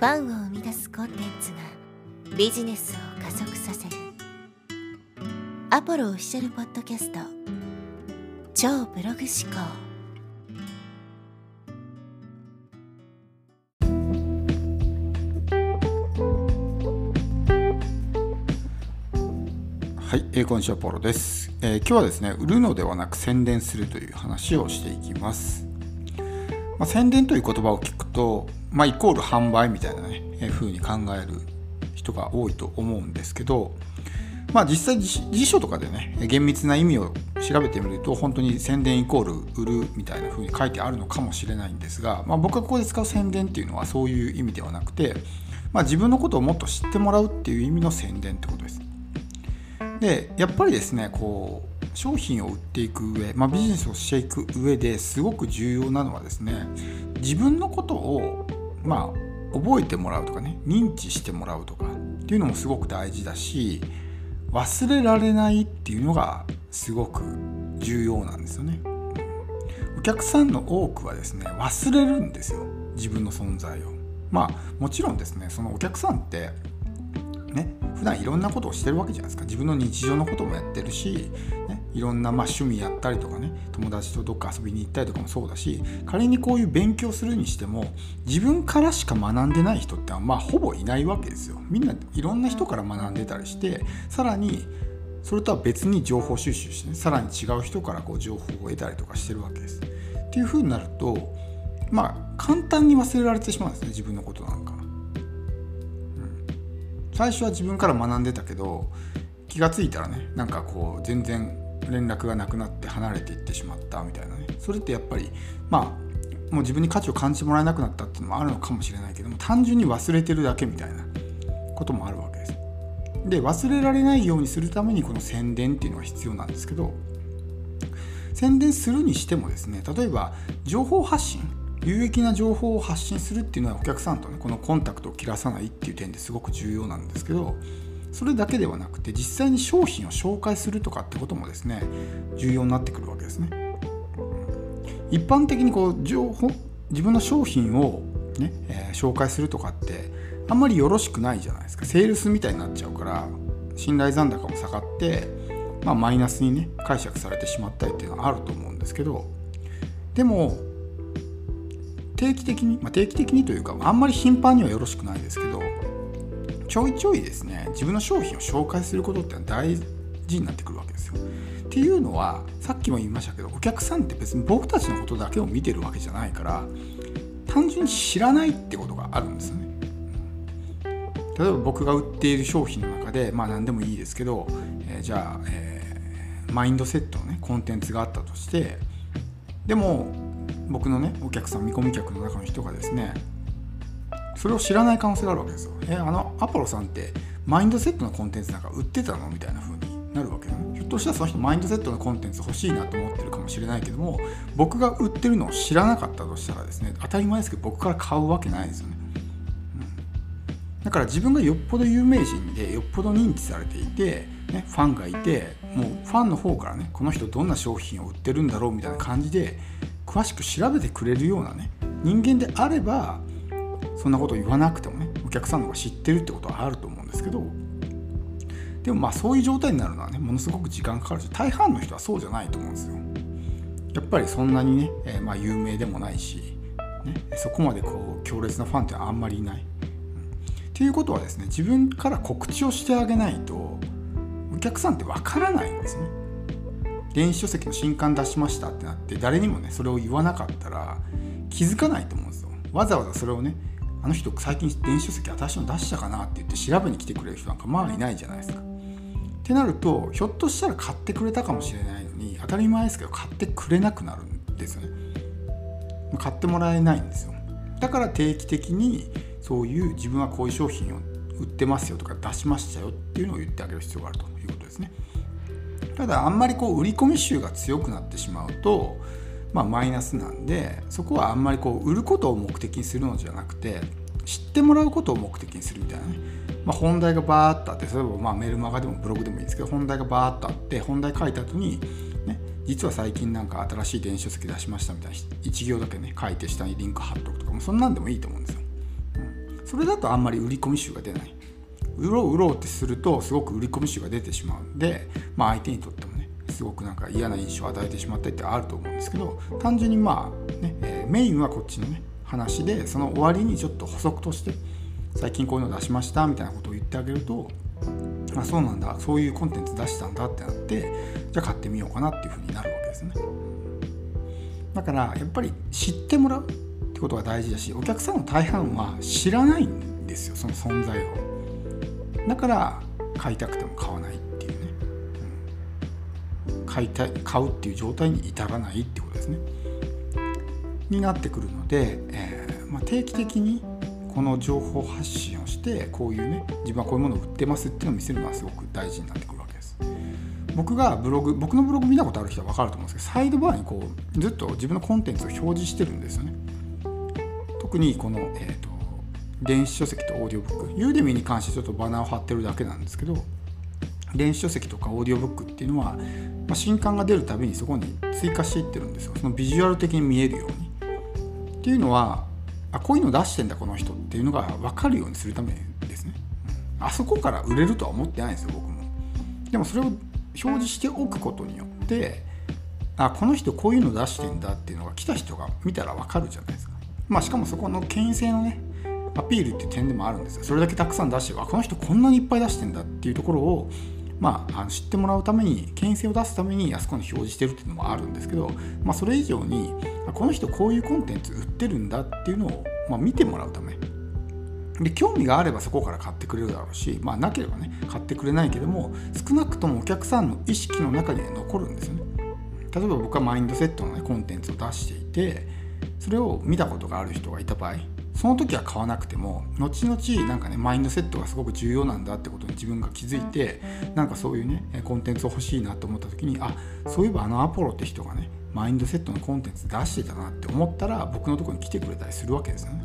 ファンを生み出すコンテンツがビジネスを加速させる。アポロオフィシャルポッドキャスト。超ブログ思考。はい、えー、こんにちは、ポロです、えー、今日はですね、売るのではなく宣伝するという話をしていきます。まあ、宣伝という言葉を聞くと、まあ、イコール販売みたいなね、えー、風に考える人が多いと思うんですけど、まあ、実際辞書とかでね厳密な意味を調べてみると本当に宣伝イコール売るみたいな風に書いてあるのかもしれないんですが、まあ、僕がここで使う宣伝っていうのはそういう意味ではなくて、まあ、自分のことをもっと知ってもらうっていう意味の宣伝ってことです。でやっぱりですねこう商品を売っていく上、まあ、ビジネスをしていく上ですごく重要なのはですね自分のことをまあ覚えてもらうとかね認知してもらうとかっていうのもすごく大事だし忘れられないっていうのがすごく重要なんですよね。お客さんの多くはですね忘れるんですよ自分の存在を。まあもちろんですねそのお客さんってね普段いろんなことをしてるわけじゃないですか自分の日常のこともやってるし、ね、いろんなまあ趣味やったりとかね友達とどっか遊びに行ったりとかもそうだし仮にこういう勉強するにしても自分からしか学んでない人ってまあほぼいないわけですよみんないろんな人から学んでたりしてさらにそれとは別に情報収集して、ね、さらに違う人からこう情報を得たりとかしてるわけです。っていうふうになるとまあ簡単に忘れられてしまうんですね自分のことなんか。最初は自分から学んでたけど気が付いたらねなんかこう全然連絡がなくなって離れていってしまったみたいなねそれってやっぱりまあもう自分に価値を感じてもらえなくなったっていうのもあるのかもしれないけども単純に忘れてるだけみたいなこともあるわけです。で忘れられないようにするためにこの宣伝っていうのが必要なんですけど宣伝するにしてもですね例えば情報発信有益な情報を発信するっていうのはお客さんとねこのコンタクトを切らさないっていう点ですごく重要なんですけどそれだけではなくて実際に商品を紹介するとかってこともですね重要になってくるわけですね。一般的にこう情報自分の商品をね、えー、紹介するとかってあんまりよろしくないじゃないですかセールスみたいになっちゃうから信頼残高も下がって、まあ、マイナスにね解釈されてしまったりっていうのはあると思うんですけどでも定期的に、まあ、定期的にというかあんまり頻繁にはよろしくないですけどちょいちょいですね自分の商品を紹介することって大事になってくるわけですよ。っていうのはさっきも言いましたけどお客さんって別に僕たちのことだけを見てるわけじゃないから単純に知らないってことがあるんですよね。例えば僕が売っている商品の中でまあ何でもいいですけど、えー、じゃあ、えー、マインドセットのねコンテンツがあったとしてでも僕のねお客さん見込み客の中の人がですねそれを知らない可能性があるわけですよ。えあのアポロさんってマインドセットのコンテンツなんか売ってたのみたいな風になるわけね。ひょっとしたらその人マインドセットのコンテンツ欲しいなと思ってるかもしれないけども僕が売ってるのを知らなかったとしたらですね当たり前ですけど僕から買うわけないですよね。だから自分がよっぽど有名人でよっぽど認知されていて、ね、ファンがいてもうファンの方からねこの人どんな商品を売ってるんだろうみたいな感じで詳しく調べてくれるようなね人間であればそんなこと言わなくてもねお客さんの方が知ってるってことはあると思うんですけどでもまあそういう状態になるのはねものすごく時間かかるし大半の人はそうじゃないと思うんですよ。やっぱりそんなにね、えー、まあ有名でもないし、ね、そこまでこう強烈なファンってあんまりいない。っていうことはですね自分から告知をしてあげないとお客さんってわからないんですね。電子書籍の新刊出しましたってなって誰にもねそれを言わなかったら気づかないと思うんですよわざわざそれをねあの人最近電子書籍私の出したかなって言って調べに来てくれる人なんかまあいないじゃないですか。ってなるとひょっとしたら買ってくれたかもしれないのに当たり前ですけど買ってくれなくなるんですよね。買ってもらえないんですよ。だから定期的にそういう自分はこういう商品を売ってますよとか出しましたよっていうのを言ってあげる必要があるということですね。ただあんまりこう売り込み臭が強くなってしまうと、まあ、マイナスなんでそこはあんまりこう売ることを目的にするのじゃなくて知ってもらうことを目的にするみたいなね、まあ、本題がバーッとあって例えばまあメルマガでもブログでもいいんですけど本題がバーッとあって本題書いた後に、ね、実は最近なんか新しい電子書籍出しましたみたいな1行だけね書いて下にリンク貼っとくとかもそんなんでもいいと思うんですよ。うん。それだとあんまり売り込み集が出ない。売ろう売ろうってするとすごく売り込み集が出てしまうんで、まあ、相手にとってもすごくなんか嫌な印象を与えてしまったりってあると思うんですけど単純にまあね、え、メインはこっちのね話でその終わりにちょっと補足として最近こういうの出しましたみたいなことを言ってあげるとあそうなんだそういうコンテンツ出したんだってなってじゃあ買ってみようかなっていうふうになるわけですね。だからやっぱり知ってもらうってことが大事だしお客さんの大半は知らないんですよその存在を。だから買いたくても買わない、買いたい買うっていう状態に至らないってことですね。になってくるので、えー、まあ、定期的にこの情報発信をしてこういうね自分はこういうものを売ってますっていうのを見せるのはすごく大事になってくるわけです。僕がブログ僕のブログ見たことある人は分かると思うんですけどサイドバーにこうずっと自分のコンテンツを表示してるんですよね。特にこの、えーと、電子書籍とオーディオブック Udemy に関してちょっとバナーを貼ってるだけなんですけど電子書籍とかオーディオブックっていうのは、まあ、新刊が出るたびにそこに追加していってるんですよ。そのビジュアル的に見えるように。っていうのはあこういうの出してんだこの人っていうのが分かるようにするためですね、あそこから売れるとは思ってないんですよ僕も。でもそれを表示しておくことによってあこの人こういうの出してんだっていうのが来た人が見たら分かるじゃないですか。まあしかもそこの権威性のねアピールっていう点でもあるんですよ。それだけたくさん出してあこの人こんなにいっぱい出してんだっていうところをまあ、知ってもらうために権威性を出すためにあそこに表示してるっていうのもあるんですけど、まあ、それ以上にこの人こういうコンテンツ売ってるんだっていうのを、まあ、見てもらうため。で興味があればそこから買ってくれるだろうし、まあ、なければね買ってくれないけども少なくともお客さんの意識の中に残るんですよね。例えば僕はマインドセットの、ね、コンテンツを出していてそれを見たことがある人がいた場合その時は買わなくても後々なんかねマインドセットがすごく重要なんだってことに自分が気づいてなんかそういうねコンテンツを欲しいなと思った時にあそういえばあのアポロって人がねマインドセットのコンテンツ出してたなって思ったら僕のとこに来てくれたりするわけですよね。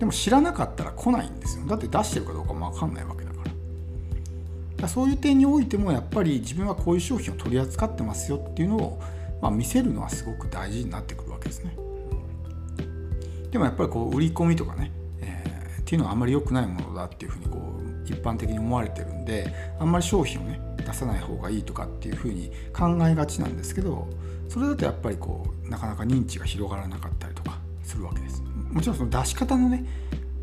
でも知らなかったら来ないんですよ。だって出してるかどうかも分かんないわけだから。だそういう点においてもやっぱり自分はこういう商品を取り扱ってますよっていうのを、まあ、見せるのはすごく大事になってくるわけですねでもやっぱりこう売り込みとかね、えー、っていうのはあんまり良くないものだっていうふうにこう一般的に思われてるんであんまり商品をね出さない方がいいとかっていうふうに考えがちなんですけどそれだとやっぱりこうなかなか認知が広がらなかったりとかするわけです。もちろんその出し方のね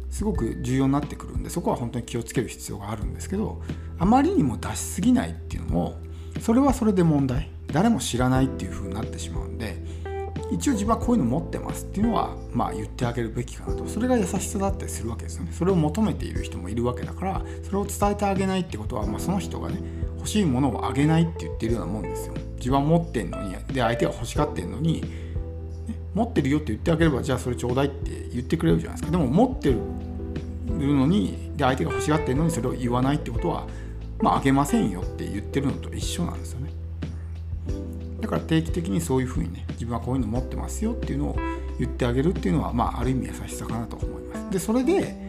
すごく重要になってくるんでそこは本当に気をつける必要があるんですけどあまりにも出しすぎないっていうのもそれはそれで問題。誰も知らないっていう風になってしまうんで一応自分はこういうの持ってますっていうのはまあ言ってあげるべきかなと。それが優しさだったりするわけですよね。それを求めている人もいるわけだからそれを伝えてあげないってことは、まあ、その人がね欲しいものをあげないって言ってるようなもんですよ。自分は持ってんのにで相手が欲しがってんのに、ね、持ってるよって言ってあげればじゃあそれちょうだいって言ってくれるじゃないですか。でも持ってるのにで相手が欲しがってるのにそれを言わないってことはまああげませんよって言ってるのと一緒なんですよね。だから定期的にそういうふうにね自分はこういうの持ってますよっていうのを言ってあげるっていうのは、まあ、ある意味優しさかなと思います。でそれで、ね、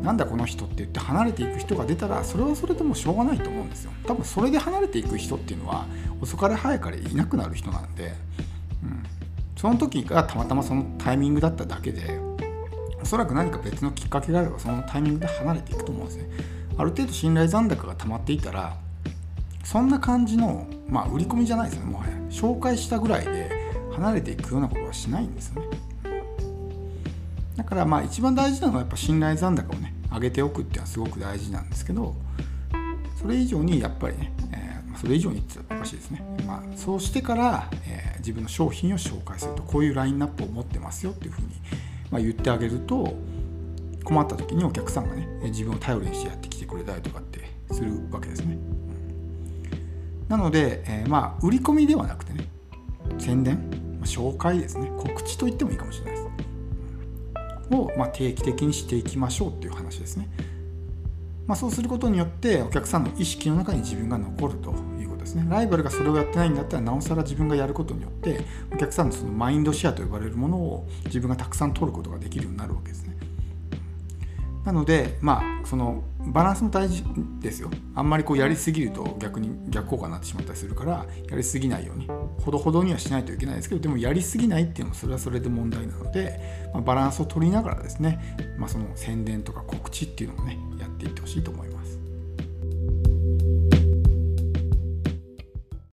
なんだこの人って言って離れていく人が出たらそれはそれでもしょうがないと思うんですよ。多分それで離れていく人っていうのは遅かれ早かれいなくなる人なんで、うん、その時がたまたまそのタイミングだっただけでおそらく何か別のきっかけがあればそのタイミングで離れていくと思うんですね。ある程度信頼残高が溜まっていたらそんな感じの、まあ、売り込みじゃないですよねもはや。紹介したぐらいで離れていくようなことはしないんですよねだからまあ一番大事なのはやっぱ信頼残高をね上げておくっていうのはすごく大事なんですけどそれ以上にやっぱりね、えー、それ以上にっておかしいですね、まあ、そうしてから、えー、自分の商品を紹介するとこういうラインナップを持ってますよっていうふうに、まあ、言ってあげると困った時にお客さんがね自分を頼りにしてやってきてくれたりとかってするわけですね。なので、えー、まあ売り込みではなくてね宣伝、ま、紹介ですね。告知と言ってもいいかもしれないです。を、まあ、定期的にしていきましょうっていう話ですね、まあ、そうすることによってお客さんの意識の中に自分が残るということですね。ライバルがそれをやってないんだったらなおさら自分がやることによってお客さんのそのマインドシェアと呼ばれるものを自分がたくさん取ることができるようになるわけですね。なのでまあそのバランスも大事ですよあんまりこうやりすぎると逆に逆効果になってしまったりするからやりすぎないようにほどほどにはしないといけないですけどでもやりすぎないっていうのもそれはそれで問題なので、まあ、バランスを取りながらですね、まあ、その宣伝とか告知っていうのもねやっていってほしいと思います。